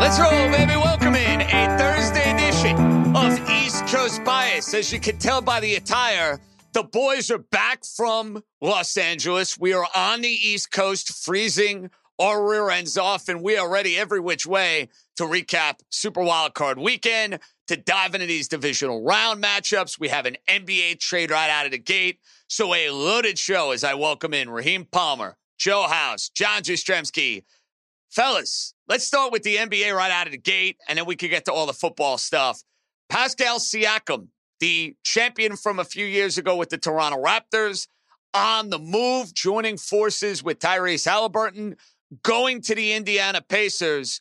Let's roll, baby. Welcome in a Thursday edition of East Coast Bias. As you can tell by the attire, the boys are back from Los Angeles. We are on the East Coast, freezing our rear ends off, and we are ready every which way to recap Super Wildcard Weekend, to dive into these divisional round matchups. We have an NBA trade right out of the gate. So a loaded show as I welcome in Raheem Palmer, Joe House, John Jastremski. Fellas, let's start with the NBA right out of the gate, and then we can get to all the football stuff. Pascal Siakam, the champion from a few years ago with the Toronto Raptors, on the move, joining forces with Tyrese Halliburton, going to the Indiana Pacers.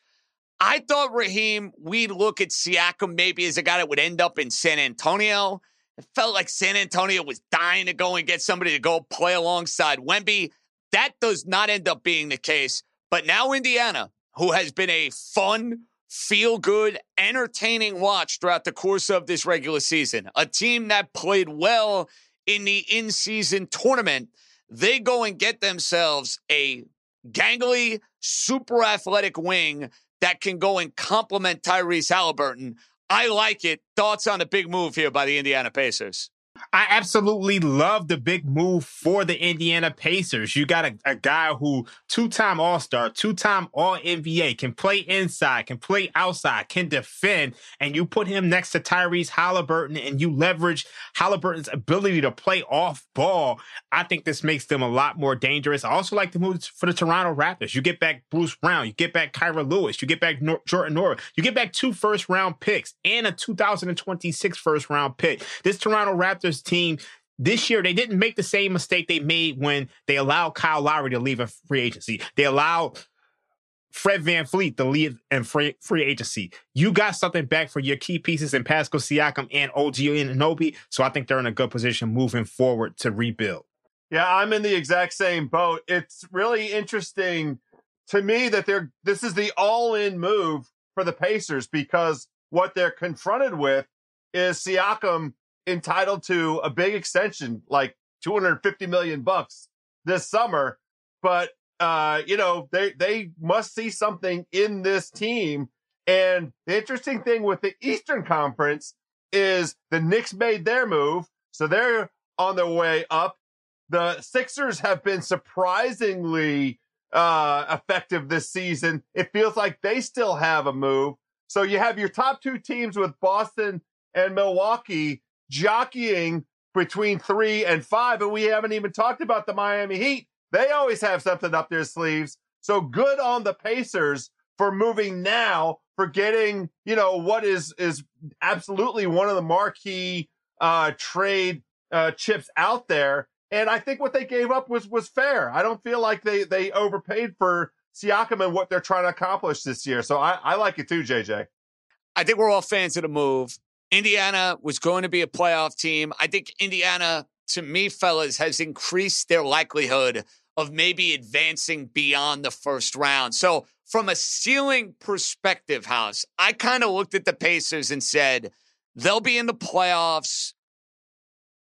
I thought, Raheem, we'd look at Siakam maybe as a guy that would end up in San Antonio. It felt like San Antonio was dying to go and get somebody to go play alongside Wemby. That does not end up being the case. But now Indiana, who has been a fun, feel good, entertaining watch throughout the course of this regular season, a team that played well in the in season tournament, they go and get themselves a gangly, super athletic wing that can go and complement Tyrese Halliburton. I like it. Thoughts on a big move here by the Indiana Pacers? I absolutely love the big move for the Indiana Pacers. You got a, a guy who two-time All-Star, two-time All-NBA, can play inside, can play outside, can defend, and you put him next to Tyrese Halliburton and you leverage Halliburton's ability to play off ball. I think this makes them a lot more dangerous. I also like the move for the Toronto Raptors. You get back Bruce Brown, you get back Kira Lewis, you get back Nor- Jordan Nwora, you get back two first-round picks and a 2026 first-round pick. This Toronto Raptors Raptors team this year, they didn't make the same mistake they made when they allowed Kyle Lowry to leave a free agency. They allowed Fred VanVleet to leave in free, free agency. You got something back for your key pieces in Pascal Siakam and OG Anunoby. So I think they're in a good position moving forward to rebuild. Yeah, I'm in the exact same boat. It's really interesting to me that they're this is the all-in move for the Pacers because what they're confronted with is Siakam entitled to a big extension, like 250 million bucks this summer. But, uh, you know, they, they must see something in this team. And the interesting thing with the Eastern Conference is the Knicks made their move. So they're on their way up. The Sixers have been surprisingly uh, effective this season. It feels like they still have a move. So you have your top two teams with Boston and Milwaukee jockeying between three and five. And we haven't even talked about the Miami Heat. They always have something up their sleeves. So good on the Pacers for moving now, for getting, you know, what is, is absolutely one of the marquee, uh, trade, uh, chips out there. And I think what they gave up was, was fair. I don't feel like they, they overpaid for Siakam and what they're trying to accomplish this year. So I, I like it too, JJ. I think we're all fans of the move. Indiana was going to be a playoff team. I think Indiana, to me, fellas, has increased their likelihood of maybe advancing beyond the first round. So, from a ceiling perspective, House, I kind of looked at the Pacers and said, they'll be in the playoffs.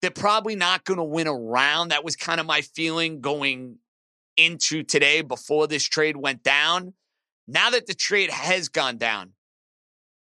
They're probably not going to win a round. That was kind of my feeling going into today before this trade went down. Now that the trade has gone down,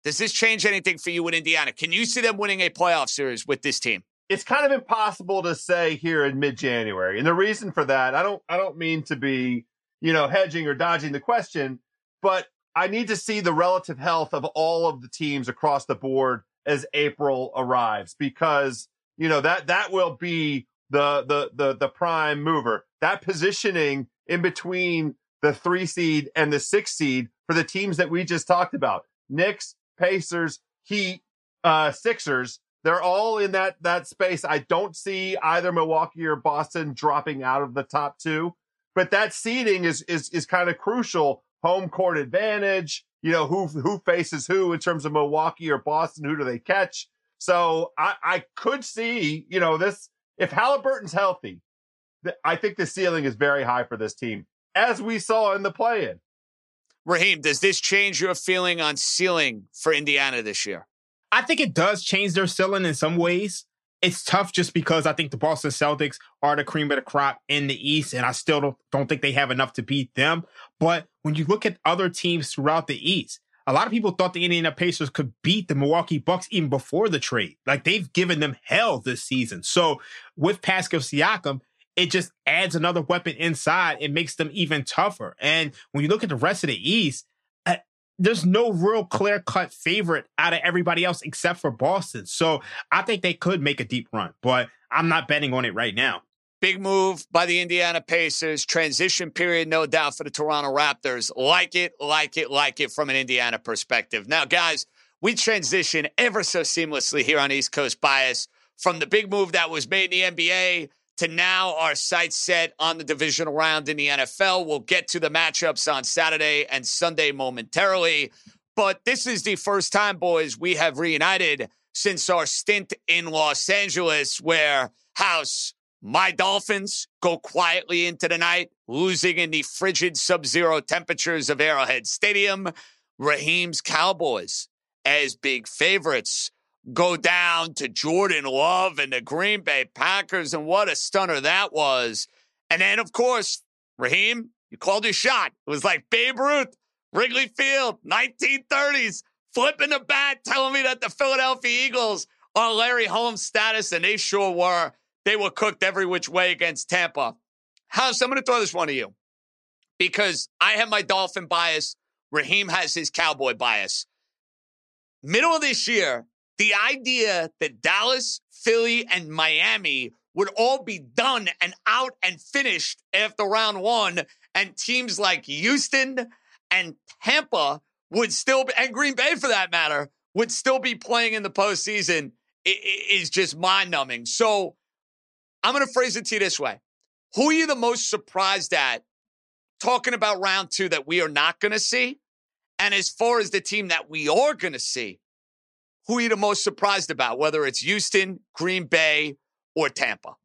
does this change anything for you in Indiana? Can you see them winning a playoff series with this team? It's kind of impossible to say here in mid-January. And the reason for that, I don't I don't mean to be, you know, hedging or dodging the question, but I need to see the relative health of all of the teams across the board as April arrives because, you know, that, that will be the, the, the, the prime mover. That positioning in between the three seed and the six seed for the teams that we just talked about. Knicks, Pacers, Heat, uh, Sixers. They're all in that, that space. I don't see either Milwaukee or Boston dropping out of the top two, but that seeding is, is, is kind of crucial. Home court advantage, you know, who, who faces who in terms of Milwaukee or Boston? Who do they catch? So I, I could see, you know, this, if Halliburton's healthy, I think the ceiling is very high for this team, as we saw in the play in. Raheem, does this change your feeling on ceiling for Indiana this year? I think it does change their ceiling in some ways. It's tough just because I think the Boston Celtics are the cream of the crop in the East, and I still don't, think they have enough to beat them. But when you look at other teams throughout the East, a lot of people thought the Indiana Pacers could beat the Milwaukee Bucks even before the trade. Like they've given them hell this season. So with Pascal Siakam, it just adds another weapon inside. It makes them even tougher. And when you look at the rest of the East, uh, there's no real clear cut favorite out of everybody else except for Boston. So I think they could make a deep run, but I'm not betting on it right now. Big move by the Indiana Pacers. Transition period, no doubt, for the Toronto Raptors. Like it, like it, like it from an Indiana perspective. Now, guys, we transition ever so seamlessly here on East Coast Bias from the big move that was made in the NBA to now our sights set on the divisional round in the NFL. We'll get to the matchups on Saturday and Sunday momentarily. But this is the first time, boys, we have reunited since our stint in Los Angeles, where House, my Dolphins go quietly into the night, losing in the frigid sub zero temperatures of Arrowhead Stadium. Raheem's Cowboys as big favorites go down to Jordan Love and the Green Bay Packers, and what a stunner that was. And then, of course, Raheem, you called your shot. It was like Babe Ruth, Wrigley Field, 1930s, flipping the bat, telling me that the Philadelphia Eagles are Larry Holmes status, and they sure were. They were cooked every which way against Tampa. House, I'm going to throw this one to you because I have my Dolphin bias. Raheem has his Cowboy bias. Middle of this year, the idea that Dallas, Philly, and Miami would all be done and out and finished after round one, and teams like Houston and Tampa would still be, and Green Bay for that matter, would still be playing in the postseason is just mind numbing. So I'm going to phrase it to you this way Who are you the most surprised at talking about round two that we are not going to see? And as far as the team that we are going to see, who are you the most surprised about, whether it's Houston, Green Bay, or Tampa?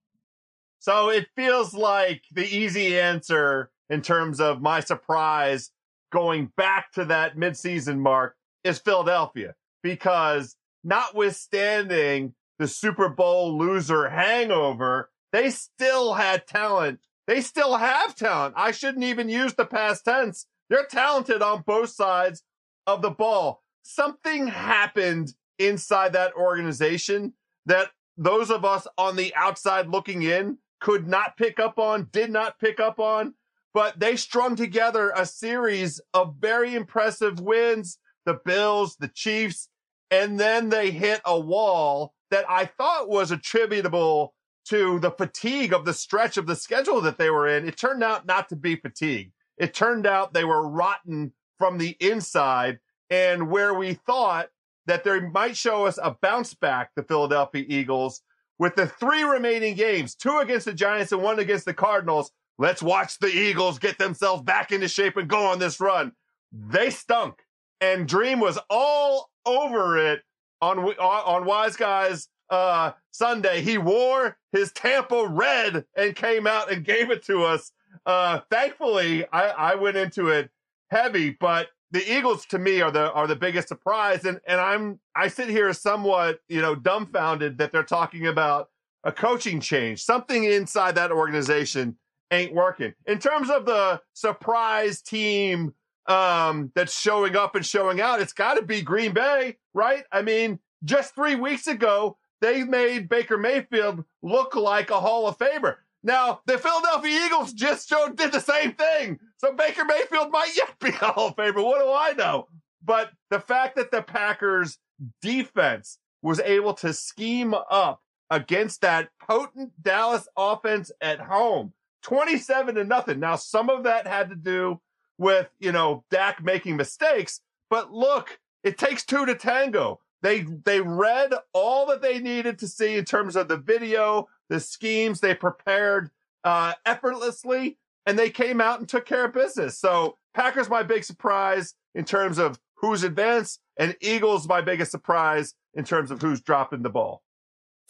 So it feels like the easy answer in terms of my surprise going back to that midseason mark is Philadelphia because notwithstanding the Super Bowl loser hangover, they still had talent. They still have talent. I shouldn't even use the past tense. They're talented on both sides of the ball. Something happened inside that organization that those of us on the outside looking in could not pick up on, did not pick up on, but they strung together a series of very impressive wins. The Bills, the Chiefs, and then they hit a wall that I thought was attributable to the fatigue of the stretch of the schedule that they were in. It turned out not to be fatigue. It turned out they were rotten from the inside. And where we thought that they might show us a bounce back, the Philadelphia Eagles, with the three remaining games, two against the Giants and one against the Cardinals. Let's watch the Eagles get themselves back into shape and go on this run. They stunk. And Dream was all over it on on Wise Guys uh, Sunday. He wore his Tampa red and came out and gave it to us. Uh, thankfully, I, I went into it heavy, but the Eagles to me are the are the biggest surprise, and and I'm I sit here somewhat you know dumbfounded that they're talking about a coaching change. Something inside that organization ain't working. In terms of the surprise team um, that's showing up and showing out, it's got to be Green Bay, right? I mean, just three weeks ago they made Baker Mayfield look like a Hall of Famer. Now, the Philadelphia Eagles just showed did the same thing. So Baker Mayfield might yet be a Hall of Famer. What do I know? But the fact that the Packers defense was able to scheme up against that potent Dallas offense at home. 27 to nothing. Now, some of that had to do with, you know, Dak making mistakes, but look, it takes two to tango. They they read all that they needed to see in terms of the video, the schemes they prepared uh, effortlessly, and they came out and took care of business. So Packers my big surprise in terms of who's advanced, and Eagles my biggest surprise in terms of who's dropping the ball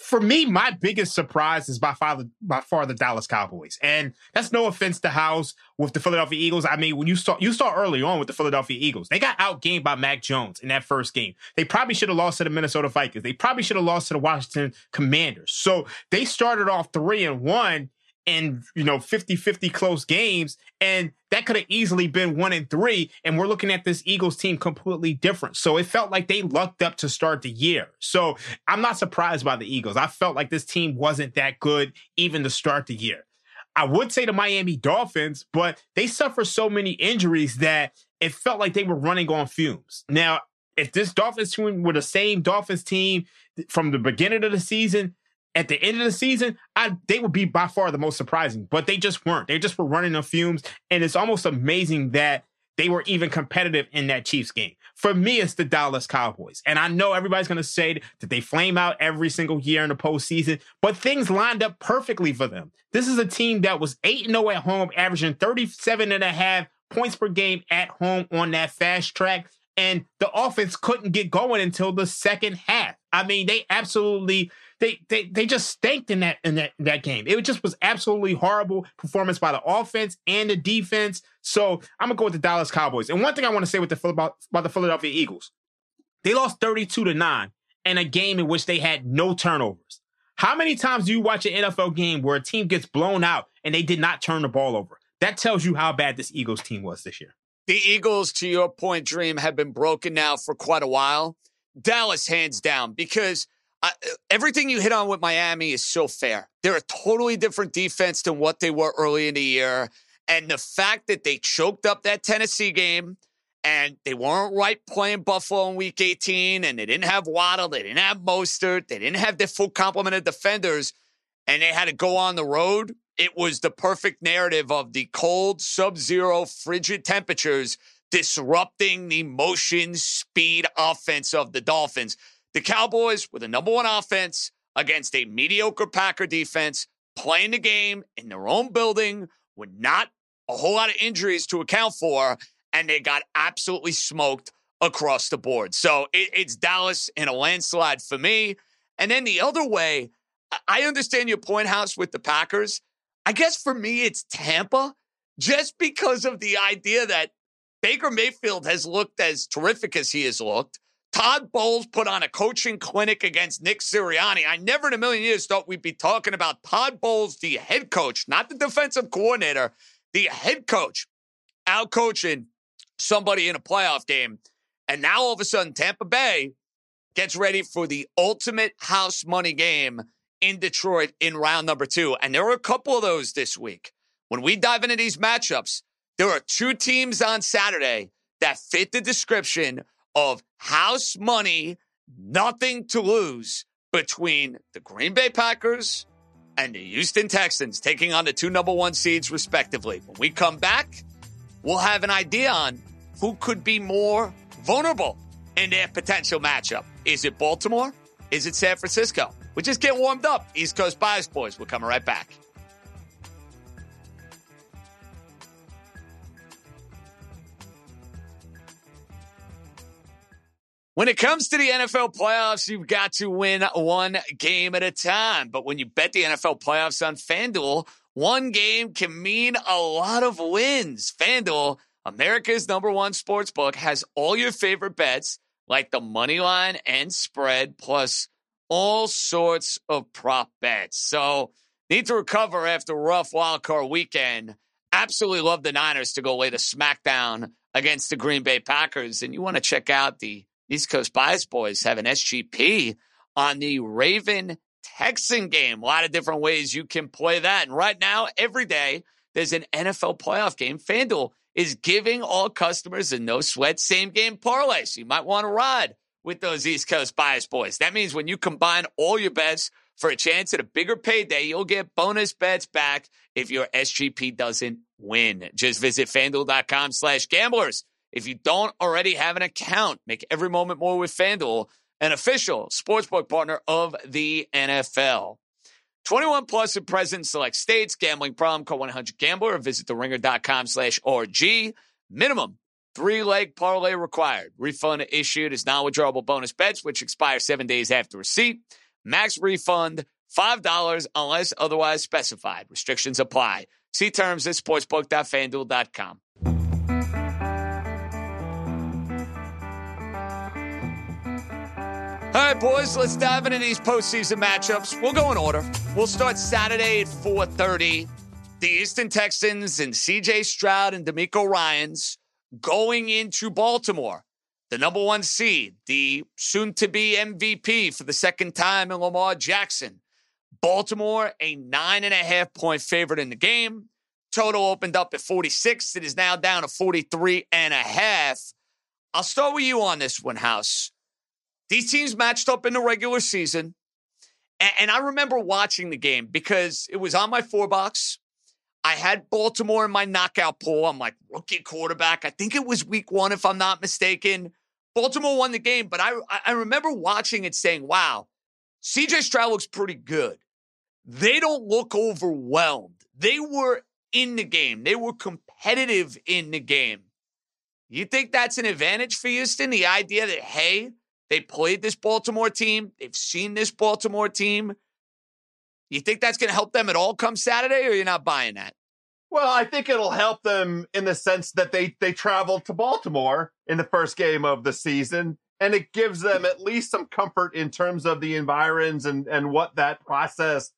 for me, my biggest surprise is by far, by far the Dallas Cowboys. And that's no offense to House with the Philadelphia Eagles. I mean, when you saw you saw early on with the Philadelphia Eagles, they got outgained by Mac Jones in that first game. They probably should have lost to the Minnesota Vikings. They probably should have lost to the Washington Commanders. So they started off three and one in you know 50-50 close games and that could have easily been one and three and we're looking at this eagles team completely different. So it felt like they lucked up to start the year. So i'm not surprised by the eagles. I felt like this team wasn't that good even to start the year. I would say the miami dolphins but they suffer so many injuries that it felt like they were running on fumes. Now if this dolphins team were the same dolphins team from the beginning of the season at the end of the season, I, they would be by far the most surprising, but they just weren't. They just were running on fumes. And it's almost amazing that they were even competitive in that Chiefs game. For me, it's the Dallas Cowboys. And I know everybody's going to say that they flame out every single year in the postseason, but things lined up perfectly for them. This is a team that was 8 0 at home, averaging 37 and a half points per game at home on that fast track. And the offense couldn't get going until the second half. I mean, they absolutely they they they just stanked in that in that that game. It just was absolutely horrible performance by the offense and the defense. So I'm gonna go with the Dallas Cowboys. And one thing I want to say with the about, about the Philadelphia Eagles, they lost 32 to nine in a game in which they had no turnovers. How many times do you watch an NFL game where a team gets blown out and they did not turn the ball over? That tells you how bad this Eagles team was this year. The Eagles, to your point, Dream, have been broken now for quite a while. Dallas, hands down, because I, everything you hit on with Miami is so fair. They're a totally different defense than what they were early in the year. And the fact that they choked up that Tennessee game and they weren't right playing Buffalo in week 18 and they didn't have Waddle, they didn't have Mostert, they didn't have their full complement of defenders, and they had to go on the road. It was the perfect narrative of the cold, sub zero, frigid temperatures disrupting the motion speed offense of the Dolphins. The Cowboys with a number one offense against a mediocre Packer defense playing the game in their own building with not a whole lot of injuries to account for, and they got absolutely smoked across the board. So it, it's Dallas in a landslide for me. And then the other way, I understand your point, House, with the Packers. I guess for me, it's Tampa, just because of the idea that Baker Mayfield has looked as terrific as he has looked. Todd Bowles put on a coaching clinic against Nick Sirianni. I never in a million years thought we'd be talking about Todd Bowles, the head coach, not the defensive coordinator, the head coach, out coaching somebody in a playoff game. And now all of a sudden, Tampa Bay gets ready for the ultimate house money game in Detroit in round number two. And there were a couple of those this week. When we dive into these matchups, there are two teams on Saturday that fit the description of house money, nothing to lose between the Green Bay Packers and the Houston Texans taking on the two number one seeds, respectively. When we come back, we'll have an idea on who could be more vulnerable in their potential matchup. Is it Baltimore? Is it San Francisco? We just get warmed up. East Coast Bias Boys. We're coming right back. When it comes to the NFL playoffs, you've got to win one game at a time. But when you bet the NFL playoffs on FanDuel, one game can mean a lot of wins. FanDuel, America's number one sports book, has all your favorite bets like the money line and spread, plus all sorts of prop bets. So, need to recover after a rough wildcard weekend. Absolutely love the Niners to go lay the smackdown against the Green Bay Packers. And you want to check out the East Coast Bias Boys have an SGP on the Raven Texan game. A lot of different ways you can play that. And right now, every day, there's an NFL playoff game. FanDuel is giving all customers a no sweat same game parlay. So you might want to ride with those East Coast bias boys. That means when you combine all your bets for a chance at a bigger payday, you'll get bonus bets back if your SGP doesn't win. Just visit fanduel.com slash gamblers. If you don't already have an account, make every moment more with FanDuel, an official sportsbook partner of the NFL. 21 plus in present select states. Gambling problem, call 100 Gambler or visit theringer.com slash RG. Minimum three leg parlay required. Refund issued as non withdrawable bonus bets, which expire seven days after receipt. Max refund $5 unless otherwise specified. Restrictions apply. See terms at sportsbook.fanduel.com. All right, boys, let's dive into these postseason matchups. We'll go in order. We'll start Saturday at 4:30. The Eastern Texans and CJ Stroud and DeMeco Ryans going into Baltimore. The number one seed, the soon to be MVP for the second time in Lamar Jackson. Baltimore, a nine and a half point favorite in the game. Total opened up at 46. It is now down to 43 and a half. I'll start with you on this one, House. These teams matched up in the regular season. And, and I remember watching the game because it was on my four box. I had Baltimore in my knockout pool. I'm like, rookie quarterback. I think it was week one, if I'm not mistaken. Baltimore won the game, but I, I remember watching it saying, wow, CJ Stroud looks pretty good. They don't look overwhelmed. They were in the game, they were competitive in the game. You think that's an advantage for Houston? The idea that, hey, they played this Baltimore team. They've seen this Baltimore team. You think that's going to help them at all come Saturday, or you're not buying that? Well, I think it'll help them in the sense that they they traveled to Baltimore in the first game of the season, and it gives them at least some comfort in terms of the environs and and what that process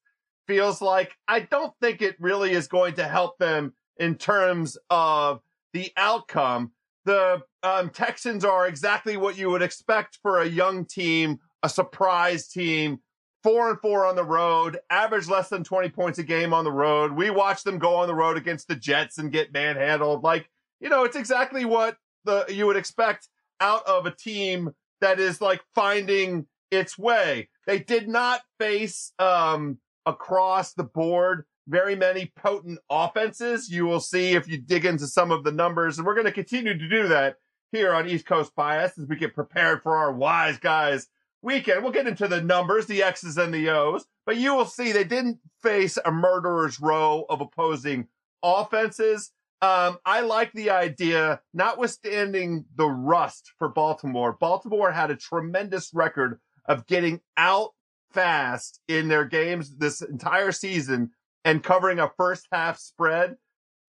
feels like. I don't think it really is going to help them in terms of the outcome the um, Texans are exactly what you would expect for a young team, a surprise team, four and four on the road, average less than 20 points a game on the road. We watched them go on the road against the Jets and get manhandled. Like, you know, it's exactly what the you would expect out of a team that is like finding its way. They did not face um across the board very many potent offenses. You will see if you dig into some of the numbers, and we're going to continue to do that here on East Coast Bias as we get prepared for our wise guys weekend. We'll get into the numbers, the X's and the O's, but you will see they didn't face a murderer's row of opposing offenses. Um, I like the idea, notwithstanding the rust for Baltimore. Baltimore had a tremendous record of getting out fast in their games this entire season and covering a first half spread.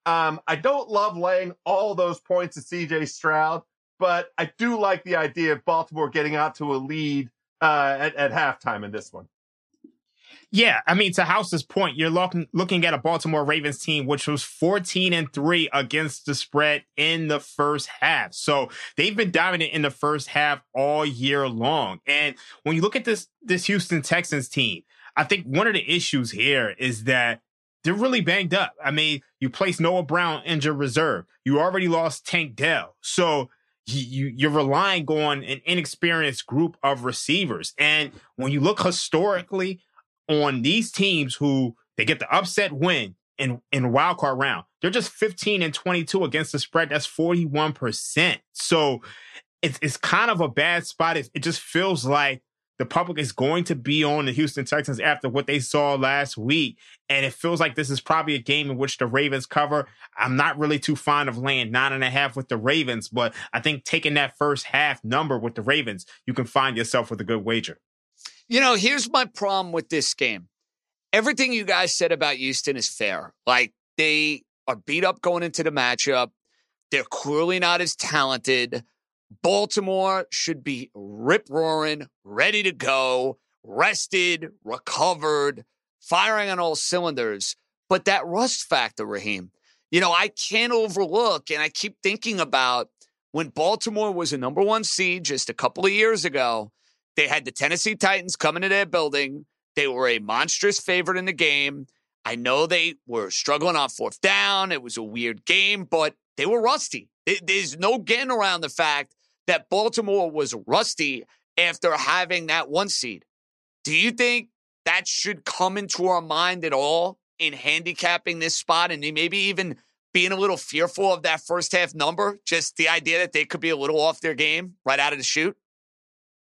Um, I don't love laying all those points to CJ Stroud, but I do like the idea of Baltimore getting out to a lead uh, at, at halftime in this one. Yeah, I mean, to House's point, you're looking looking at a Baltimore Ravens team which was 14 and 3 against the spread in the first half. So they've been dominant in the first half all year long. And when you look at this this Houston Texans team, I think one of the issues here is that they're really banged up. I mean, you place Noah Brown injured reserve. You already lost Tank Dell. So you, you're relying on an inexperienced group of receivers. And when you look historically on these teams who they get the upset win in, in wild card round, they're just 15 and 22 against the spread. That's 41%. So it's, it's kind of a bad spot. It, it just feels like the public is going to be on the Houston Texans after what they saw last week. And it feels like this is probably a game in which the Ravens cover. I'm not really too fond of laying nine and a half with the Ravens, but I think taking that first half number with the Ravens, you can find yourself with a good wager. You know, here's my problem with this game. Everything you guys said about Houston is fair. Like they are beat up going into the matchup. They're clearly not as talented. Baltimore should be rip roaring, ready to go, rested, recovered, firing on all cylinders. But that rust factor, Raheem, you know, I can't overlook, and I keep thinking about when Baltimore was a number one seed just a couple of years ago. They had the Tennessee Titans coming to their building. They were a monstrous favorite in the game. I know they were struggling on fourth down. It was a weird game, but they were rusty. There's no getting around the fact that Baltimore was rusty after having that one seed. Do you think that should come into our mind at all in handicapping this spot and maybe even being a little fearful of that first half number? Just the idea that they could be a little off their game right out of the chute?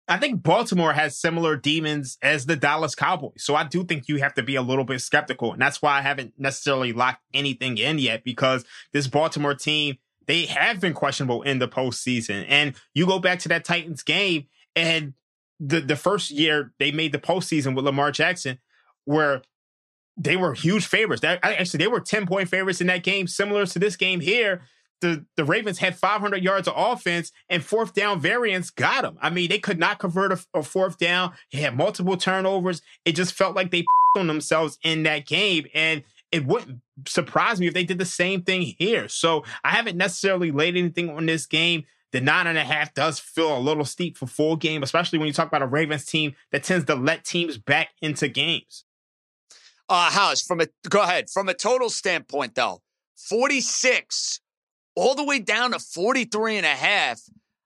I think Baltimore has similar demons as the Dallas Cowboys. So I do think you have to be a little bit skeptical. And that's why I haven't necessarily locked anything in yet because this Baltimore team, they have been questionable in the postseason. And you go back to that Titans game and the, the first year they made the postseason with Lamar Jackson, where they were huge favorites. That, actually, they were 10 point favorites in that game, similar to this game here the, the Ravens had 500 yards of offense and fourth down variance got them. I mean, they could not convert a, a fourth down. They had multiple turnovers. It just felt like they on themselves in that game. And it wouldn't surprise me if they did the same thing here. So I haven't necessarily laid anything on this game. The nine and a half does feel a little steep for full game, especially when you talk about a Ravens team that tends to let teams back into games. Uh, House, from a go ahead. From a total standpoint, though, 46 all the way down to 43 and a half,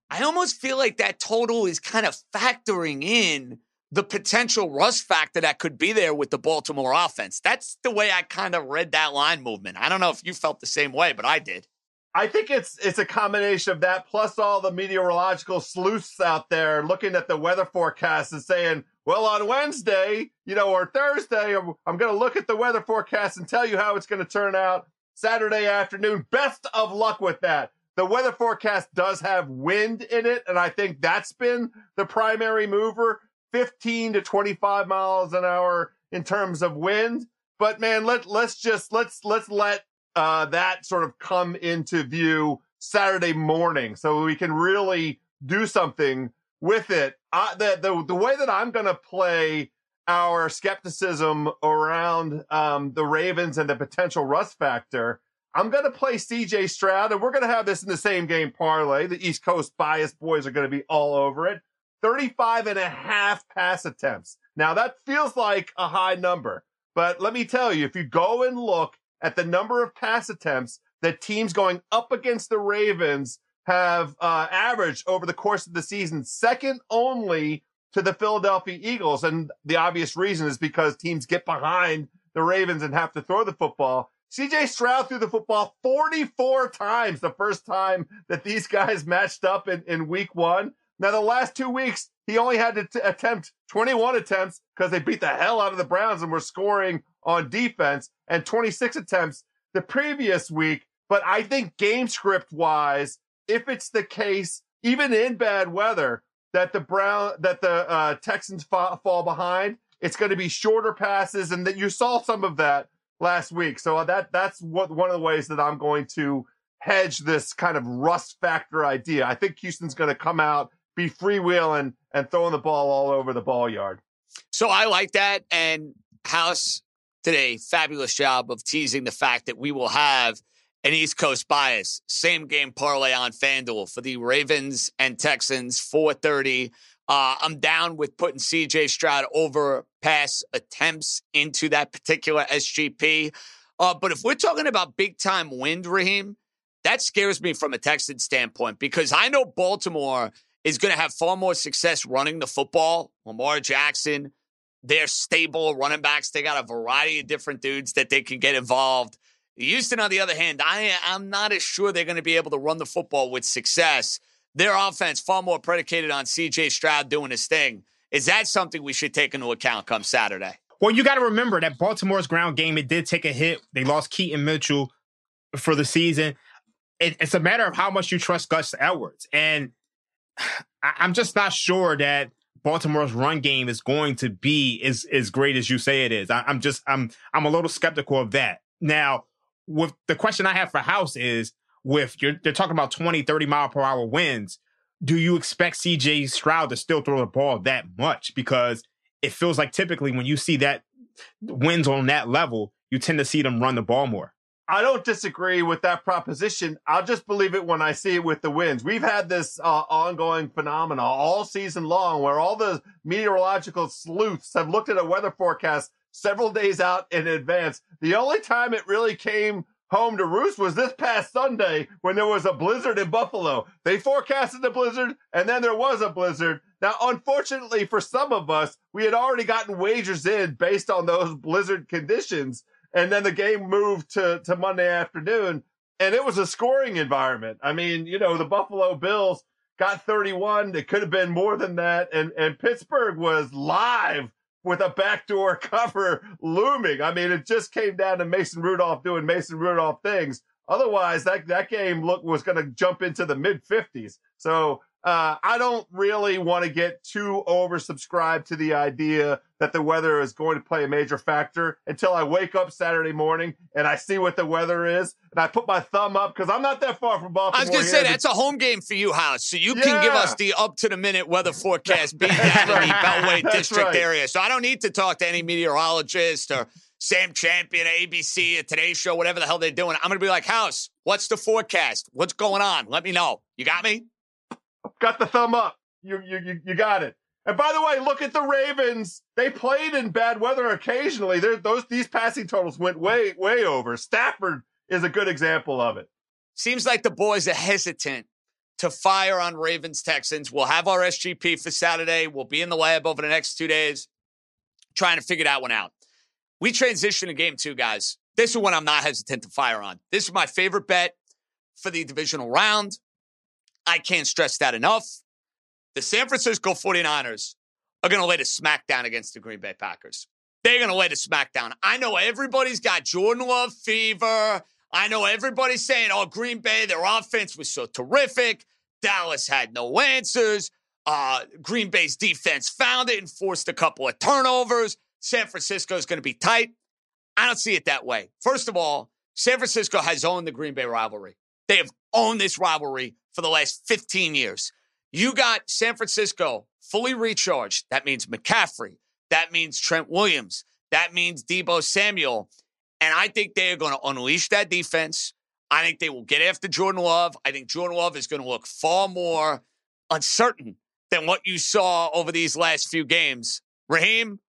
I almost feel like that total is kind of factoring in the potential rust factor that could be there with the Baltimore offense. That's the way I kind of read that line movement. I don't know if you felt the same way, but I did. I think it's it's a combination of that plus all the meteorological sleuths out there looking at the weather forecast and saying, well, on Wednesday, you know, or Thursday, I'm, I'm going to look at the weather forecast and tell you how it's going to turn out. Saturday afternoon. Best of luck with that. The weather forecast does have wind in it, and I think that's been the primary mover 15 to 25 miles an hour in terms of wind. But man, let let's just let's let's let uh, that sort of come into view Saturday morning, so we can really do something with it. Uh, the the the way that I'm going to play our skepticism around um, the Ravens and the potential rust factor, I'm going to play CJ Stroud, and we're going to have this in the same game parlay. The East Coast bias boys are going to be all over it. 35 and a half pass attempts. Now, that feels like a high number, but let me tell you, if you go and look at the number of pass attempts that teams going up against the Ravens have uh, averaged over the course of the season, second only to the Philadelphia Eagles. And the obvious reason is because teams get behind the Ravens and have to throw the football. CJ Stroud threw the football 44 times the first time that these guys matched up in, in week one. Now, the last two weeks, he only had to t- attempt 21 attempts because they beat the hell out of the Browns and were scoring on defense, and 26 attempts the previous week. But I think game script wise, if it's the case, even in bad weather, that the Brown that the uh, Texans fa- fall behind. It's going to be shorter passes, and that you saw some of that last week. So that that's what one of the ways that I'm going to hedge this kind of rust factor idea. I think Houston's going to come out, be freewheeling, and throwing the ball all over the ball yard. So I like that. And House today, fabulous job of teasing the fact that we will have an East Coast bias. Same game parlay on FanDuel for the Ravens and Texans, 430. Uh, I'm down with putting CJ Stroud over pass attempts into that particular SGP. Uh, but if we're talking about big time wind, Raheem, that scares me from a Texan standpoint because I know Baltimore is going to have far more success running the football. Lamar Jackson, they're stable running backs. They got a variety of different dudes that they can get involved. Houston, on the other hand, I, I'm not as sure they're going to be able to run the football with success. Their offense far more predicated on CJ Stroud doing his thing. Is that something we should take into account come Saturday? Well, you got to remember that Baltimore's ground game, it did take a hit. They lost Keaton Mitchell for the season. It, it's a matter of how much you trust Gus Edwards. And I'm just not sure that Baltimore's run game is going to be as, as great as you say it is. I, I'm just I'm I'm a little skeptical of that. Now, with the question I have for House is with you're they're talking about 20, 30 mile per hour winds. Do you expect CJ Stroud to still throw the ball that much? Because it feels like typically when you see that winds on that level, you tend to see them run the ball more. I don't disagree with that proposition. I'll just believe it when I see it with the winds. We've had this uh, ongoing phenomena all season long where all the meteorological sleuths have looked at a weather forecast several days out in advance. The only time it really came home to roost was this past Sunday when there was a blizzard in Buffalo. They forecasted the blizzard, and then there was a blizzard. Now, unfortunately for some of us, we had already gotten wagers in based on those blizzard conditions. And then the game moved to, to Monday afternoon, and it was a scoring environment. I mean, you know, the Buffalo Bills got 31. It could have been more than that. And, and Pittsburgh was live with a backdoor cover looming. I mean, it just came down to Mason Rudolph doing Mason Rudolph things. Otherwise, that, that game look was going to jump into the mid 50s. So uh, I don't really want to get too oversubscribed to the idea that the weather is going to play a major factor until I wake up Saturday morning and I see what the weather is and I put my thumb up because I'm not that far from Baltimore. I was going to say that's a home game for you, House. So you yeah. can give us the up to the minute weather forecast being down in the Beltway District right. area. So I don't need to talk to any meteorologist or Sam Champion, ABC, a Today Show, whatever the hell they're doing. I'm going to be like, House, what's the forecast? What's going on? Let me know. You got me? Got the thumb up. You, you, you, got it. And by the way, look at the Ravens. They played in bad weather occasionally. They're, those these passing totals went way way over. Stafford is a good example of it. Seems like the boys are hesitant to fire on Ravens Texans. We'll have our SGP for Saturday. We'll be in the lab over the next two days trying to figure that one out. We transition to game two, guys. This is one I'm not hesitant to fire on. This is my favorite bet for the divisional round. I can't stress that enough. The San Francisco 49ers are going to lay the smackdown against the Green Bay Packers. They're going to lay the smackdown. I know everybody's got Jordan Love fever. I know everybody's saying, oh, Green Bay, their offense was so terrific. Dallas had no answers. Uh, Green Bay's defense found it and forced a couple of turnovers. San Francisco is going to be tight. I don't see it that way. First of all, San Francisco has owned the Green Bay rivalry. They have owned this rivalry for the last 15 years. You got San Francisco fully recharged. That means McCaffrey. That means Trent Williams. That means Deebo Samuel. And I think they are going to unleash that defense. I think they will get after Jordan Love. I think Jordan Love is going to look far more uncertain than what you saw over these last few games. Raheem,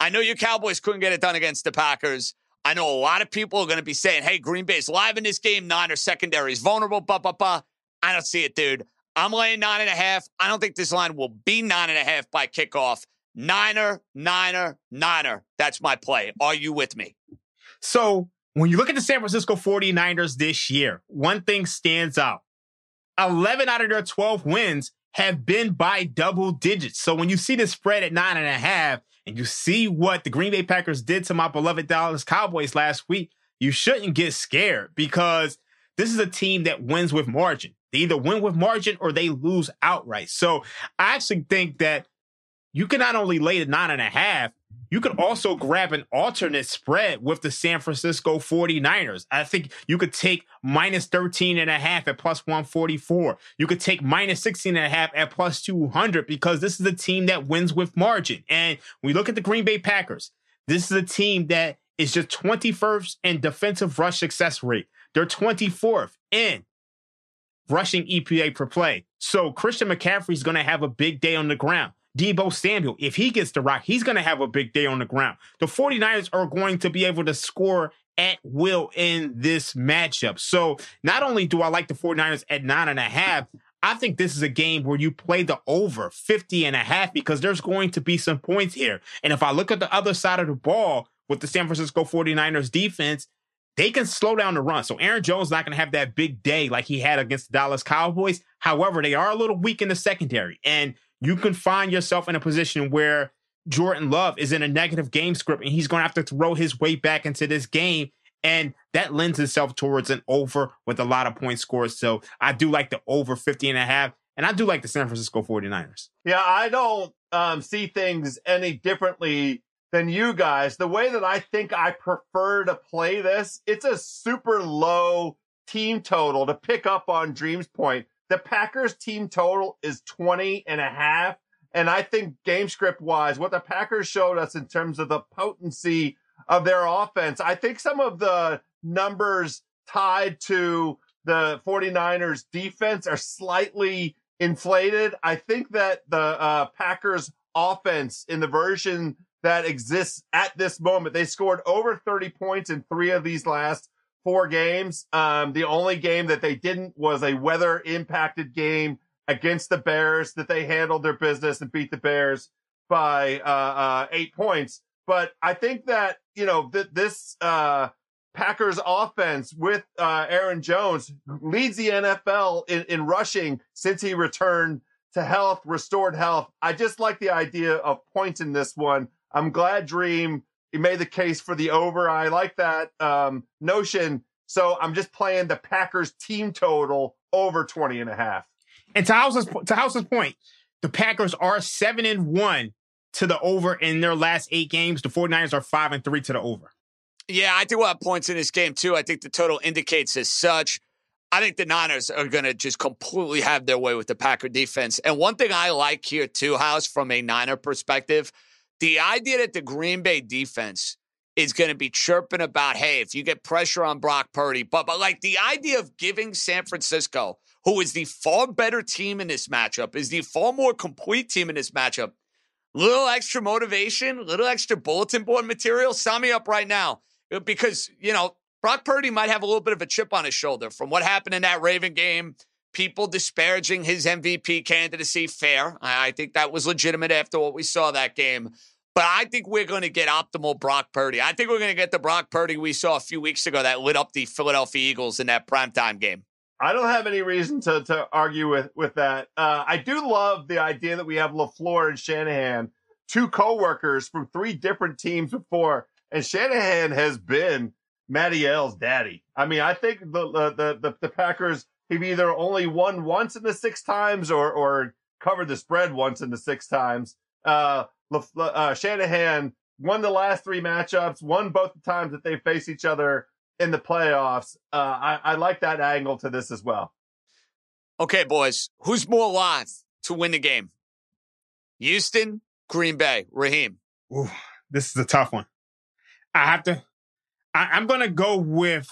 I know your Cowboys couldn't get it done against the Packers. I know a lot of people are going to be saying, hey, Green Bay's live in this game. Niner secondary is vulnerable. Blah, blah, blah. I don't see it, dude. I'm laying nine and a half. I don't think this line will be nine and a half by kickoff. Niner, niner, niner. That's my play. Are you with me? So when you look at the San Francisco 49ers this year, one thing stands out 11 out of their 12 wins have been by double digits. So when you see the spread at nine and a half and you see what the Green Bay Packers did to my beloved Dallas Cowboys last week, you shouldn't get scared because this is a team that wins with margin. They either win with margin or they lose outright. So I actually think that you can not only lay the nine and a half, you could also grab an alternate spread with the San Francisco 49ers. I think you could take minus 13 and a half at plus 144. You could take minus 16 and a half at plus 200 because this is a team that wins with margin. And we look at the Green Bay Packers. This is a team that is just 21st in defensive rush success rate. They're 24th in rushing EPA per play. So Christian McCaffrey is going to have a big day on the ground. Deebo Samuel, if he gets the rock, he's going to have a big day on the ground. The 49ers are going to be able to score at will in this matchup. So not only do I like the 49ers at nine and a half, I think this is a game where you play the over 50 and a half because there's going to be some points here. And if I look at the other side of the ball with the San Francisco 49ers defense, they can slow down the run. So Aaron Jones not going to have that big day like he had against the Dallas Cowboys. However, they are a little weak in the secondary, and you can find yourself in a position where Jordan Love is in a negative game script and he's going to have to throw his way back into this game. And that lends itself towards an over with a lot of point scores. So I do like the over 50 and a half. And I do like the San Francisco 49ers. Yeah, I don't um, see things any differently than you guys. The way that I think I prefer to play this, it's a super low team total to pick up on Dream's point. The Packers team total is 20 and a half. And I think game script wise, what the Packers showed us in terms of the potency of their offense, I think some of the numbers tied to the 49ers defense are slightly inflated. I think that the uh, Packers offense in the version that exists at this moment. They scored over 30 points in three of these last four games. Um, the only game that they didn't was a weather impacted game against the Bears that they handled their business and beat the Bears by uh, uh, eight points. But I think that you know that this uh, Packers offense with uh, Aaron Jones leads the NFL in, in rushing since he returned to health, restored health. I just like the idea of points in this one. I'm glad Dream he made the case for the over. I like that um, notion. So I'm just playing the Packers team total over 20 and a half. And to House's, to House's point, the Packers are seven and one to the over in their last eight games. The 49ers are five and three to the over. Yeah, I do have points in this game too. I think the total indicates as such. I think the Niners are going to just completely have their way with the Packer defense. And one thing I like here too, House, from a Niner perspective, the idea that the Green Bay defense is going to be chirping about, hey, if you get pressure on Brock Purdy, but but like the idea of giving San Francisco, who is the far better team in this matchup, is the far more complete team in this matchup, little extra motivation, little extra bulletin board material. Sign me up right now uh, because you know Brock Purdy might have a little bit of a chip on his shoulder from what happened in that Raven game. People disparaging his MVP candidacy, fair. I think that was legitimate after what we saw that game. But I think we're going to get optimal Brock Purdy. I think we're going to get the Brock Purdy we saw a few weeks ago that lit up the Philadelphia Eagles in that primetime game. I don't have any reason to, to argue with, with that. Uh, I do love the idea that we have LaFleur and Shanahan, two co-workers from three different teams before. And Shanahan has been Matty L's daddy. I mean, I think the, the, the, the Packers have either only won once in the six times or, or covered the spread once in the six times. Uh, uh, Shanahan won the last three matchups, won both the times that they face each other in the playoffs. Uh, I, I like that angle to this as well. Okay, boys, who's more live to win the game? Houston, Green Bay, Raheem. Ooh, this is a tough one. I have to. I, I'm going to go with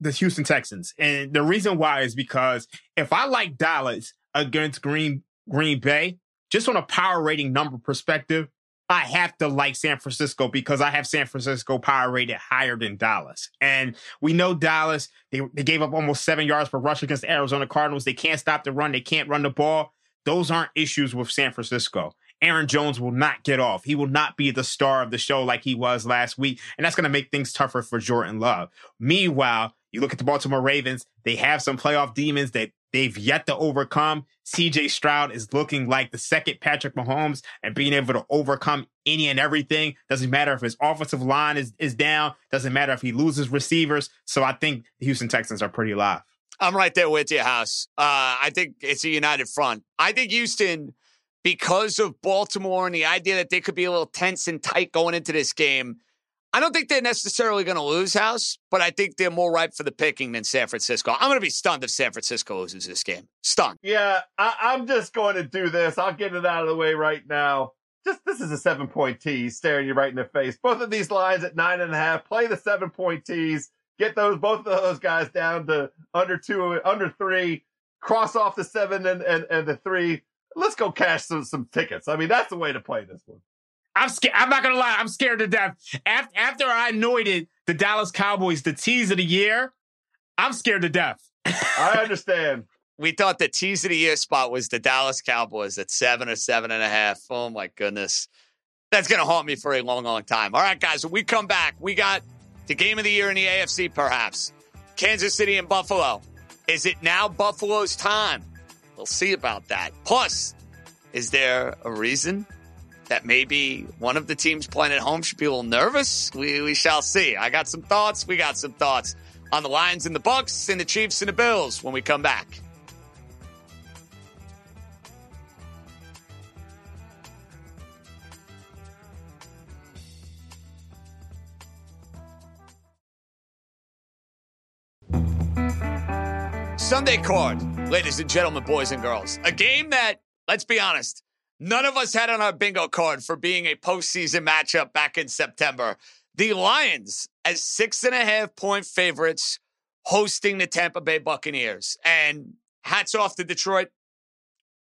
the Houston Texans, and the reason why is because if I like Dallas against Green Green Bay, just on a power rating number perspective, I have to like San Francisco because I have San Francisco power rated higher than Dallas. And we know Dallas, they, they gave up almost seven yards per rush against the Arizona Cardinals. They can't stop the run. They can't run the ball. Those aren't issues with San Francisco. Aaron Jones will not get off. He will not be the star of the show like he was last week. And that's going to make things tougher for Jordan Love. Meanwhile, you look at the Baltimore Ravens, they have some playoff demons that they've yet to overcome. CJ Stroud is looking like the second Patrick Mahomes and being able to overcome any and everything. Doesn't matter if his offensive line is, is down, doesn't matter if he loses receivers. So I think the Houston Texans are pretty live. I'm right there with you, House. Uh, I think it's a united front. I think Houston, because of Baltimore and the idea that they could be a little tense and tight going into this game, I don't think they're necessarily going to lose house, but I think they're more ripe for the picking than San Francisco. I'm going to be stunned if San Francisco loses this game. Stunned. Yeah, I, am just going to do this. I'll get it out of the way right now. Just this is a seven point tease staring you right in the face. Both of these lines at nine and a half. Play the seven point tease. Get those both of those guys down to under two, under three. Cross off the seven and, and, and the three. Let's go cash some some tickets. I mean, that's the way to play this one. I'm scared. I'm not gonna lie. I'm scared to death. After, after I anointed the Dallas Cowboys the tease of the year, I'm scared to death. I understand. We thought the tease of the year spot was the Dallas Cowboys at seven or seven and a half. Oh my goodness. That's going to haunt me for a long, long time. All right, guys, when we come back, we got the game of the year in the AFC, perhaps. Kansas City and Buffalo. Is it now Buffalo's time? We'll see about that. Plus, is there a reason that maybe one of the teams playing at home should be a little nervous. We, we shall see. I got some thoughts. We got some thoughts on the Lions and the Bucs and the Chiefs and the Bills when we come back. Sunday card, ladies and gentlemen, boys and girls. A game that, let's be honest, none of us had on our bingo card for being a postseason matchup back in September. The Lions as six and a half point favorites hosting the Tampa Bay Buccaneers. And hats off to Detroit.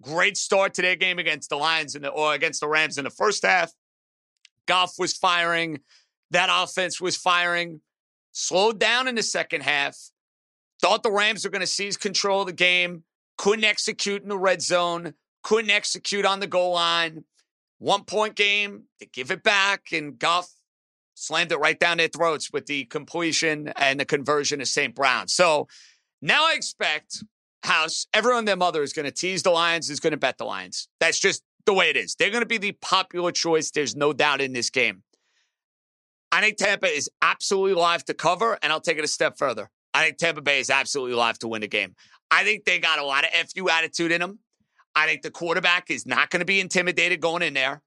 Great start to their game against the Lions in the, or against the Rams in the first half. Goff was firing. That offense was firing. slowed down in the second half, thought the Rams were going to seize control of the game, couldn't execute in the red zone, couldn't execute on the goal line. One point game, they give it back, and Goff slammed it right down their throats with the completion and the conversion of St. Brown. So now I expect House, everyone their mother is going to tease the Lions, is going to bet the Lions. That's just the way it is. They're going to be the popular choice. There's no doubt in this game. I think Tampa is absolutely live to cover, and I'll take it a step further. I think Tampa Bay is absolutely live to win the game. I think they got a lot of FU attitude in them. I think the quarterback is not going to be intimidated going in there,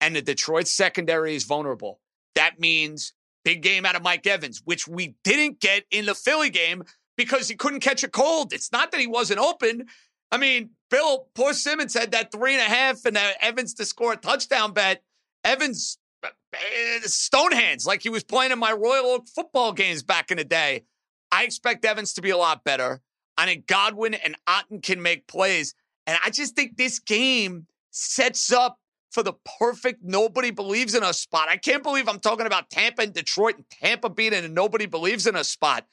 and the Detroit secondary is vulnerable. That means big game out of Mike Evans, which we didn't get in the Philly game because he couldn't catch a cold. It's not that he wasn't open. I mean, Bill, poor Simmons had that three and a half and Evans to score a touchdown bet. Evans, eh, stone hands like he was playing in my Royal Oak football games back in the day. I expect Evans to be a lot better. I think Godwin and Otton can make plays. And I just think this game sets up for the perfect nobody believes in us spot. I can't believe I'm talking about Tampa and Detroit and Tampa beating and nobody believes in us spot.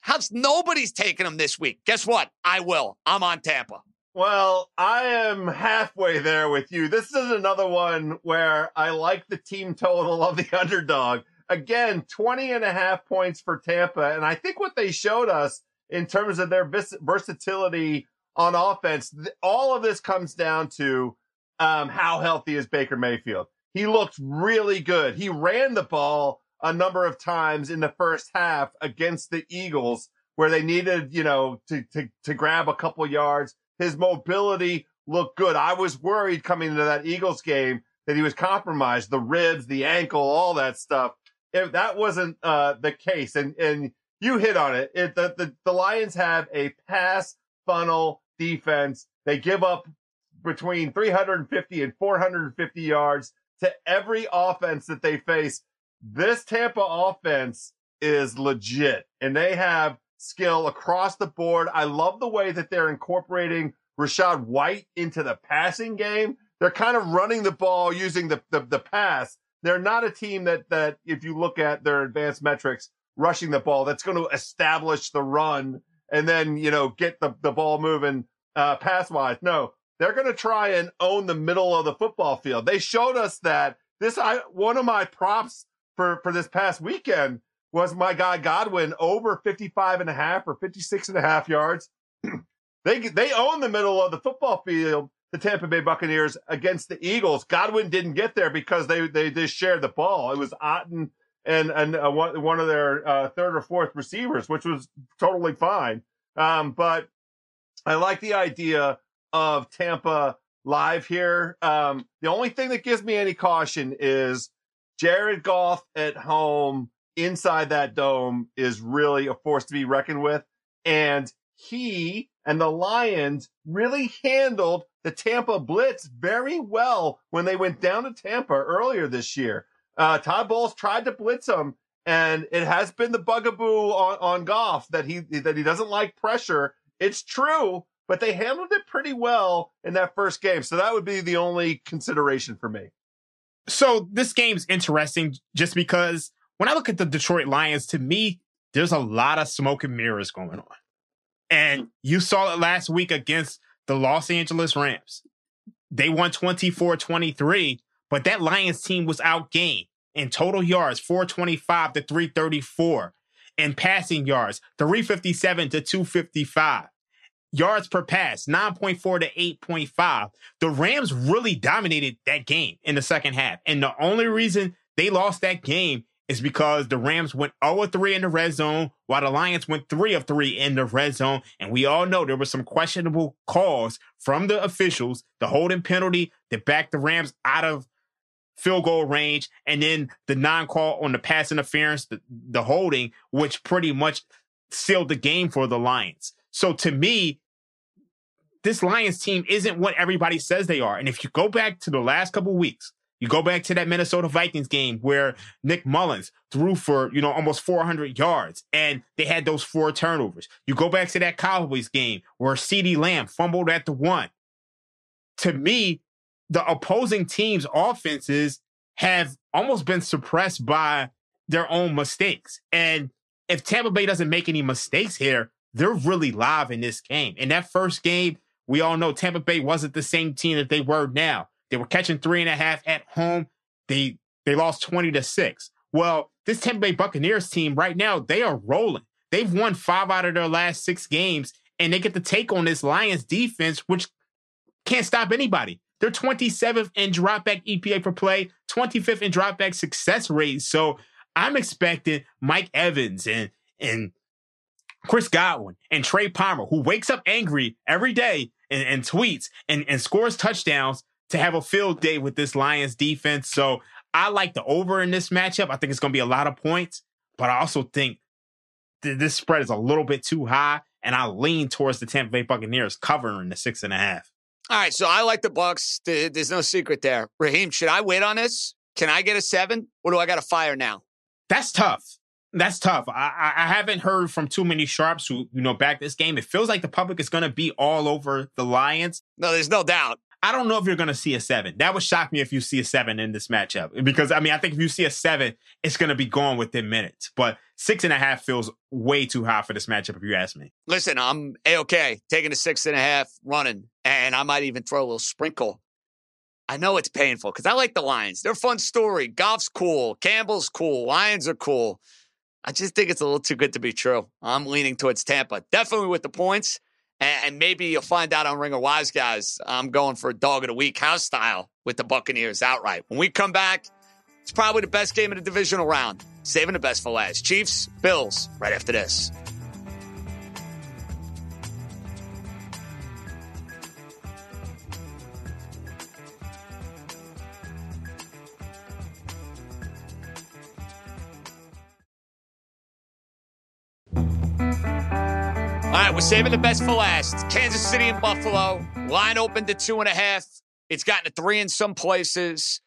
How's nobody's taking them this week? Guess what? I will. I'm on Tampa. Well, I am halfway there with you. This is another one where I like the team total of the underdog. Again, 20 and a half points for Tampa. And I think what they showed us in terms of their versatility on offense, all of this comes down to um, how healthy is Baker Mayfield. He looked really good. He ran the ball a number of times in the first half against the Eagles where they needed, you know, to, to, to grab a couple yards. His mobility looked good. I was worried coming into that Eagles game that he was compromised, the ribs, the ankle, all that stuff. If that wasn't uh, the case, and and you hit on it, it the, the the Lions have a pass funnel defense. They give up between 350 and 450 yards to every offense that they face this Tampa offense is legit and they have skill across the board. I love the way that they're incorporating Rachaad White into the passing game. They're kind of running the ball using the, the, the pass. They're not a team that, that if you look at their advanced metrics, rushing the ball, that's going to establish the run and then, you know, get the, the ball moving, uh, pass wise. No, they're going to try and own the middle of the football field. They showed us that this, I, one of my props for, for this past weekend was my guy Godwin over 55 and a half or 56 and a half yards. they, they own the middle of the football field, the Tampa Bay Buccaneers against the Eagles. Godwin didn't get there because they, they just shared the ball. It was Otton and, and uh, one, one of their uh, third or fourth receivers, which was totally fine. Um, but I like the idea of Tampa live here. Um, the only thing that gives me any caution is Jared Goff at home inside that dome is really a force to be reckoned with. And he and the Lions really handled the Tampa Blitz very well when they went down to Tampa earlier this year. Uh, Todd Bowles tried to blitz him, and it has been the bugaboo on, on Goff that he that he doesn't like pressure. It's true, but they handled it pretty well in that first game. So that would be the only consideration for me. So this game's interesting just because when I look at the Detroit Lions, to me, there's a lot of smoke and mirrors going on. And you saw it last week against the Los Angeles Rams. They won 24 23, but that Lions team was outgained in total yards, 425 to 334, in passing yards, 357 to 255 yards per pass, 9.4 to 8.5. The Rams really dominated that game in the second half. And the only reason they lost that game is because the Rams went 0 3 in the red zone, while the Lions went 3 of 3 in the red zone. And we all know there were some questionable calls from the officials, the holding penalty that backed the Rams out of field goal range, and then the non call on the pass interference, the, the holding, which pretty much sealed the game for the Lions. So to me, this Lions team isn't what everybody says they are. And if you go back to the last couple weeks, you go back to that Minnesota Vikings game where Nick Mullens threw for, you know, almost 400 yards and they had those four turnovers. You go back to that Cowboys game where CeeDee Lamb fumbled at the one. To me, the opposing team's offenses have almost been suppressed by their own mistakes. And if Tampa Bay doesn't make any mistakes here, they're really live in this game. In that first game, we all know Tampa Bay wasn't the same team that they were now. They were catching three and a half at home. They they lost 20 to 6. Well, this Tampa Bay Buccaneers team right now, they are rolling. They've won five out of their last six games, and they get to take on this Lions defense, which can't stop anybody. They're 27th in dropback EPA per play, 25th in dropback success rate. So I'm expecting Mike Evans and and Chris Godwin and Trey Palmer, who wakes up angry every day and, and tweets and, and scores touchdowns to have a field day with this Lions defense. So I like the over in this matchup. I think it's going to be a lot of points, but I also think th- this spread is a little bit too high, and I lean towards the Tampa Bay Buccaneers covering the six and a half. All right, so I like the Bucs. There's no secret there. Raheem, should I wait on this? Can I get a seven, or do I got to fire now? That's tough. That's tough. I, I haven't heard from too many sharps who you know back this game. It feels like the public is going to be all over the Lions. No, there's no doubt. I don't know if you're going to see a seven. That would shock me if you see a seven in this matchup because I mean I think if you see a seven, it's going to be gone within minutes. But six and a half feels way too high for this matchup if you ask me. Listen, I'm a okay taking a six and a half running, and I might even throw a little sprinkle. I know it's painful because I like the Lions. They're a fun story. Goff's cool. Campbell's cool. Lions are cool. I just think it's a little too good to be true. I'm leaning towards Tampa, definitely with the points. And, maybe you'll find out on Ringer Wise Guys. I'm going for a dog of the week house style with the Buccaneers outright. When we come back, it's probably the best game of the divisional round. Saving the best for last. Chiefs, Bills, right after this. Right, we're saving the best for last. Kansas City and Buffalo. Line opened to two and a half. It's gotten to three in some places.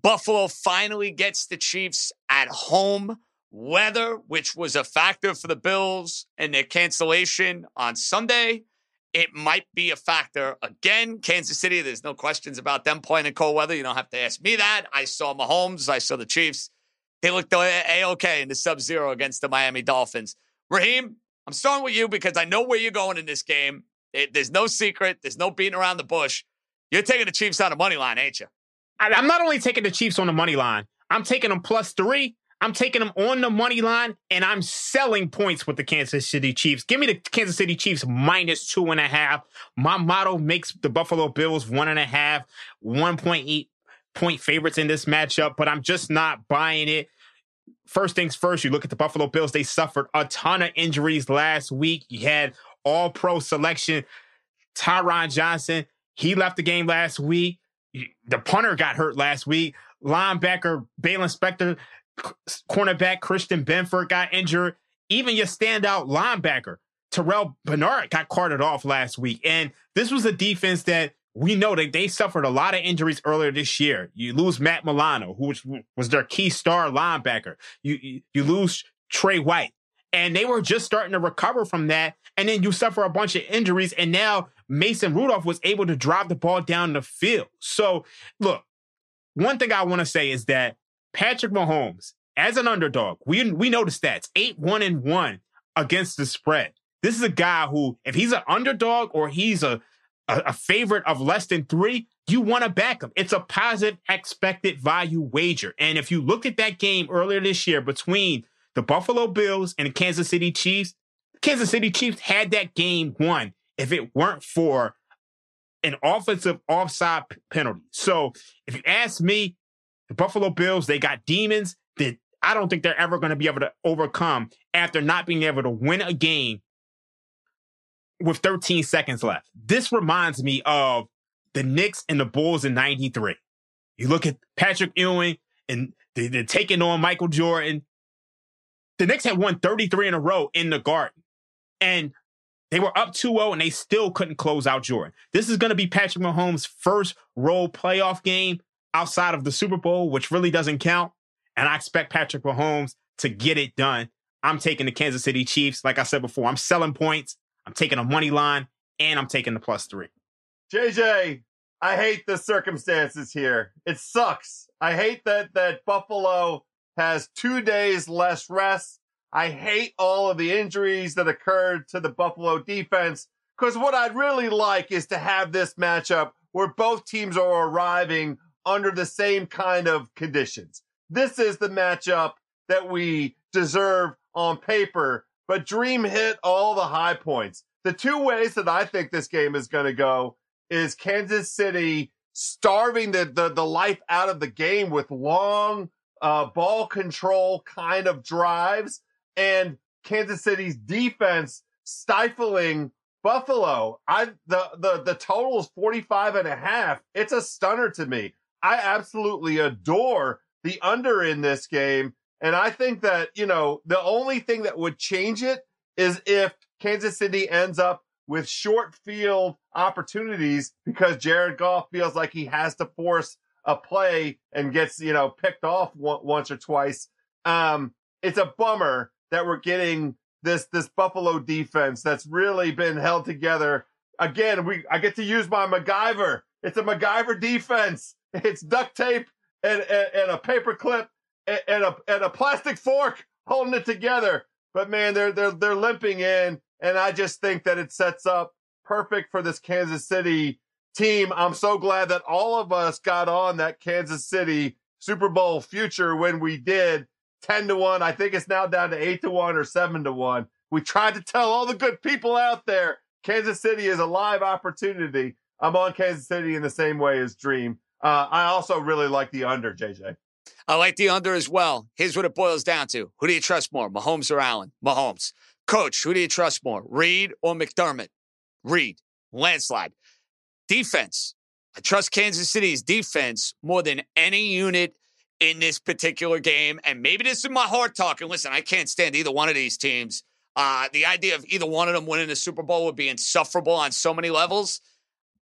Buffalo finally gets the Chiefs at home. Weather, which was a factor for the Bills and their cancellation on Sunday, it might be a factor again. Kansas City, there's no questions about them playing in cold weather. You don't have to ask me that. I saw Mahomes, I saw the Chiefs. They looked a okay in the sub zero against the Miami Dolphins. Raheem, I'm starting with you because I know where you're going in this game. It, there's no secret. There's no beating around the bush. You're taking the Chiefs on the money line, ain't you? I, I'm not only taking the Chiefs on the money line. I'm taking them plus three. I'm taking them on the money line, and I'm selling points with the Kansas City Chiefs. Give me the Kansas City Chiefs minus two and a half. My model makes the Buffalo Bills one and a half, 1.8 point favorites in this matchup, but I'm just not buying it first things first, you look at the Buffalo Bills, they suffered a ton of injuries last week. You had all pro selection, Taron Johnson. He left the game last week. The punter got hurt last week. Linebacker Baylon Spector, cornerback Christian Benford got injured. Even your standout linebacker, Terrell Bernard, got carted off last week. And this was a defense that we know that they suffered a lot of injuries earlier this year. You lose Matt Milano, who was, was their key star linebacker. You, you, lose Trey White, and they were just starting to recover from that. And then you suffer a bunch of injuries, and now Mason Rudolph was able to drive the ball down the field. So, look, one thing I want to say is that Patrick Mahomes, as an underdog, we we know the stats: eight one and one against the spread. This is a guy who, if he's an underdog or he's a a, a favorite of less than three, you want to back them. It's a positive expected value wager. And if you look at that game earlier this year between the Buffalo Bills and the Kansas City Chiefs, Kansas City Chiefs had that game won if it weren't for an offensive offside penalty. So if you ask me, the Buffalo Bills, they got demons that I don't think they're ever going to be able to overcome after not being able to win a game with 13 seconds left. This reminds me of the Knicks and the Bulls in 93. You look at Patrick Ewing and they, are taking on Michael Jordan. The Knicks had won 33 in a row in the garden. And they were up 2-0 and they still couldn't close out Jordan. This is going to be Patrick Mahomes' first role playoff game outside of the Super Bowl, which really doesn't count. And I expect Patrick Mahomes to get it done. I'm taking the Kansas City Chiefs. Like I said before, I'm selling points. I'm taking a money line and I'm taking the plus three. JJ, I hate the circumstances here. It sucks. I hate that that Buffalo has two days less rest. I hate all of the injuries that occurred to the Buffalo defense because what I'd really like is to have this matchup where both teams are arriving under the same kind of conditions. This is the matchup that we deserve on paper, but Dream hit all the high points. The two ways that I think this game is going to go is Kansas City starving the, the, the life out of the game with long uh, ball control kind of drives and Kansas City's defense stifling Buffalo. I the the the total is 45 and a half. It's a stunner to me. I absolutely adore the under in this game. And I think that, you know, the only thing that would change it is if Kansas City ends up with short field opportunities because Jared Goff feels like he has to force a play and gets, you know, picked off once or twice. Um, it's a bummer that we're getting this, this Buffalo defense that's really been held together. Again, we, I get to use my MacGyver. It's a MacGyver defense. It's duct tape and, and, and a paper clip and, a, and a plastic fork holding it together. But man, they're, they're, they're limping in and I just think that it sets up perfect for this Kansas City team. I'm so glad that all of us got on that Kansas City Super Bowl future when we did 10 to 1. I think it's now down to 8 to 1 or 7 to 1. We tried to tell all the good people out there Kansas City is a live opportunity. I'm on Kansas City in the same way as Dream. Uh, I also really like the under, JJ. I like the under as well. Here's what it boils down to Who do you trust more, Mahomes or Allen? Mahomes. Coach, who do you trust more, Reed or McDermott? Reed. landslide. Defense. I trust Kansas City's defense more than any unit in this particular game. And maybe this is my heart talking. Listen, I can't stand either one of these teams. Uh, the idea of either one of them winning the Super Bowl would be insufferable on so many levels.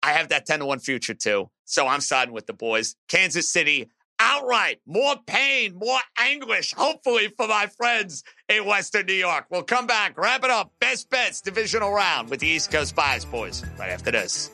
I have that 10 to 1 future too. So I'm siding with the boys. Kansas City outright. More pain, more anguish, hopefully, for my friends in Western New York. We'll come back, wrap it up. Best bets, divisional round with the East Coast Bias boys right after this.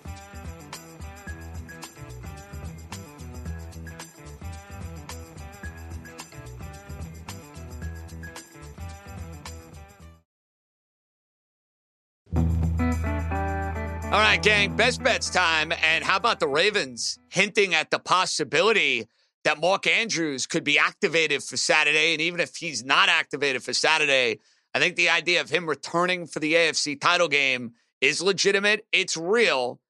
All right, gang, best bets time. And how about the Ravens hinting at the possibility that Mark Andrews could be activated for Saturday. And even if he's not activated for Saturday, I think the idea of him returning for the AFC title game is legitimate. It's real.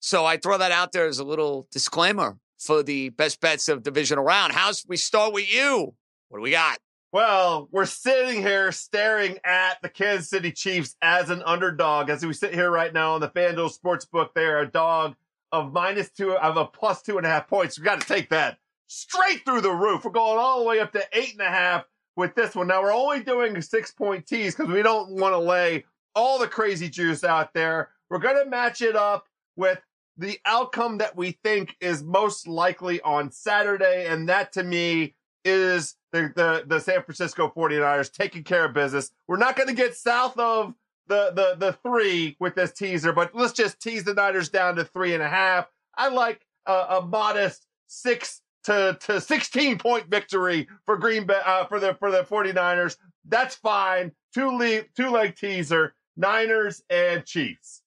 So I throw that out there as a little disclaimer for the best bets of divisional round. House we start with you? What do we got? Well, we're sitting here staring at the Kansas City Chiefs as an underdog. As we sit here right now on the FanDuel Sportsbook, they are a dog of minus two of a plus two and a half points. We got to take that straight through the roof. We're going all the way up to eight and a half with this one. Now we're only doing six point tease because we don't want to lay all the crazy juice out there. We're going to match it up with the outcome that we think is most likely on Saturday. And that to me is the, the, the San Francisco 49ers taking care of business. We're not going to get south of the, the, the three with this teaser, but let's just tease the Niners down to three and a half. I like a, a modest six to, to 16 point victory for Green Bay, uh, for the, for the 49ers. That's fine. Two leg, two leg teaser, Niners and Chiefs.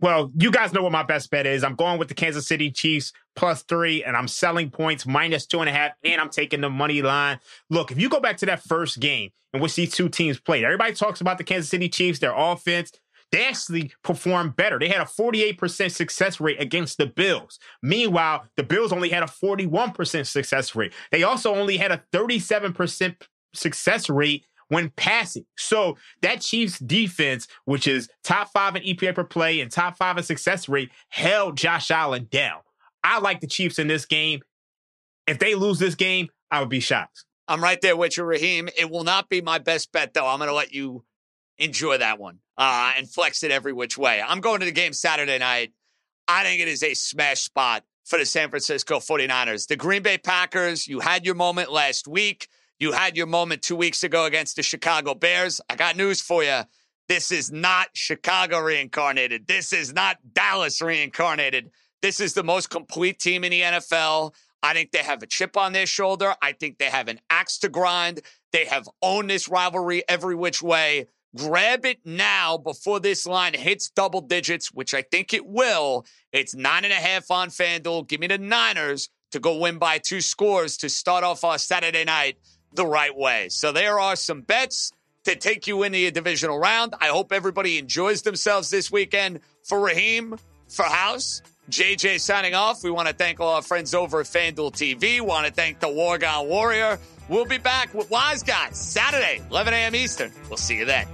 Well, you guys know what my best bet is. I'm going with the Kansas City Chiefs plus three, and I'm selling points minus two and a half, and I'm taking the money line. Look, if you go back to that first game in which these two teams played, everybody talks about the Kansas City Chiefs, their offense they actually performed better. They had a 48% success rate against the Bills. Meanwhile, the Bills only had a 41% success rate. They also only had a 37% success rate when passing. So that Chiefs defense, which is top five in EPA per play and top five in success rate, held Josh Allen down. I like the Chiefs in this game. If they lose this game, I would be shocked. I'm right there with you, Raheem. It will not be my best bet, though. I'm going to let you enjoy that one uh, and flex it every which way. I'm going to the game Saturday night. I think it is a smash spot for the San Francisco 49ers. The Green Bay Packers, you had your moment last week. You had your moment two weeks ago against the Chicago Bears. I got news for you. This is not Chicago reincarnated. This is not Dallas reincarnated. This is the most complete team in the NFL. I think they have a chip on their shoulder. I think they have an axe to grind. They have owned this rivalry every which way. Grab it now before this line hits double digits, which I think it will. It's nine and a half on FanDuel. Give me the Niners to go win by two scores to start off our Saturday night the right way. So there are some bets to take you into a divisional round. I hope everybody enjoys themselves this weekend. For Raheem, for House, JJ signing off. We want to thank all our friends over at FanDuel TV. Want to thank the Wargon Warrior. We'll be back with Wise Guys Saturday, 11 a.m. Eastern. We'll see you then.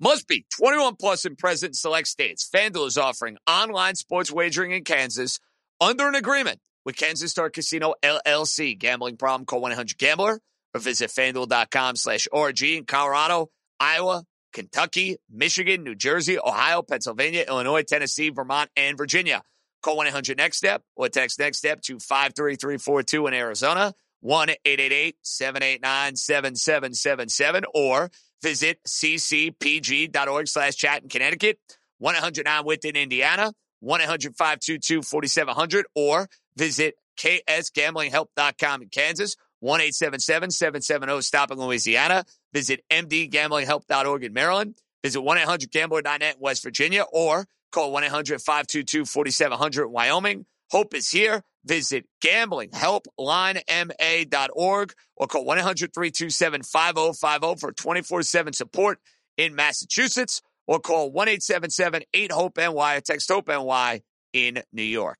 Must be 21 plus in present select states. FanDuel is offering online sports wagering in Kansas under an agreement with Kansas Star Casino LLC. Gambling problem? Call 1-800-GAMBLER or visit FanDuel.com slash ORG in Colorado, Iowa, Kentucky, Michigan, New Jersey, Ohio, Pennsylvania, Illinois, Tennessee, Vermont, and Virginia. Call 1-800-NEXT-STEP or text NEXT STEP to 53342 in Arizona, 1-888-789-7777 or visit ccpg.org slash chat in Connecticut, 109 within Indiana, 1-800-522-4700 or visit ksgamblinghelp.com in Kansas, 1-877-770-STOP in Louisiana. Visit mdgamblinghelp.org in Maryland. Visit 1-800-GAMBLER.net in West Virginia or call 1-800-522-4700 Wyoming. Hope is here. Visit gamblinghelplinema.org or call 1-800-327-5050 for 24-7 support in Massachusetts or call 1-877-8-HOPE-NY or text HOPE-NY in New York.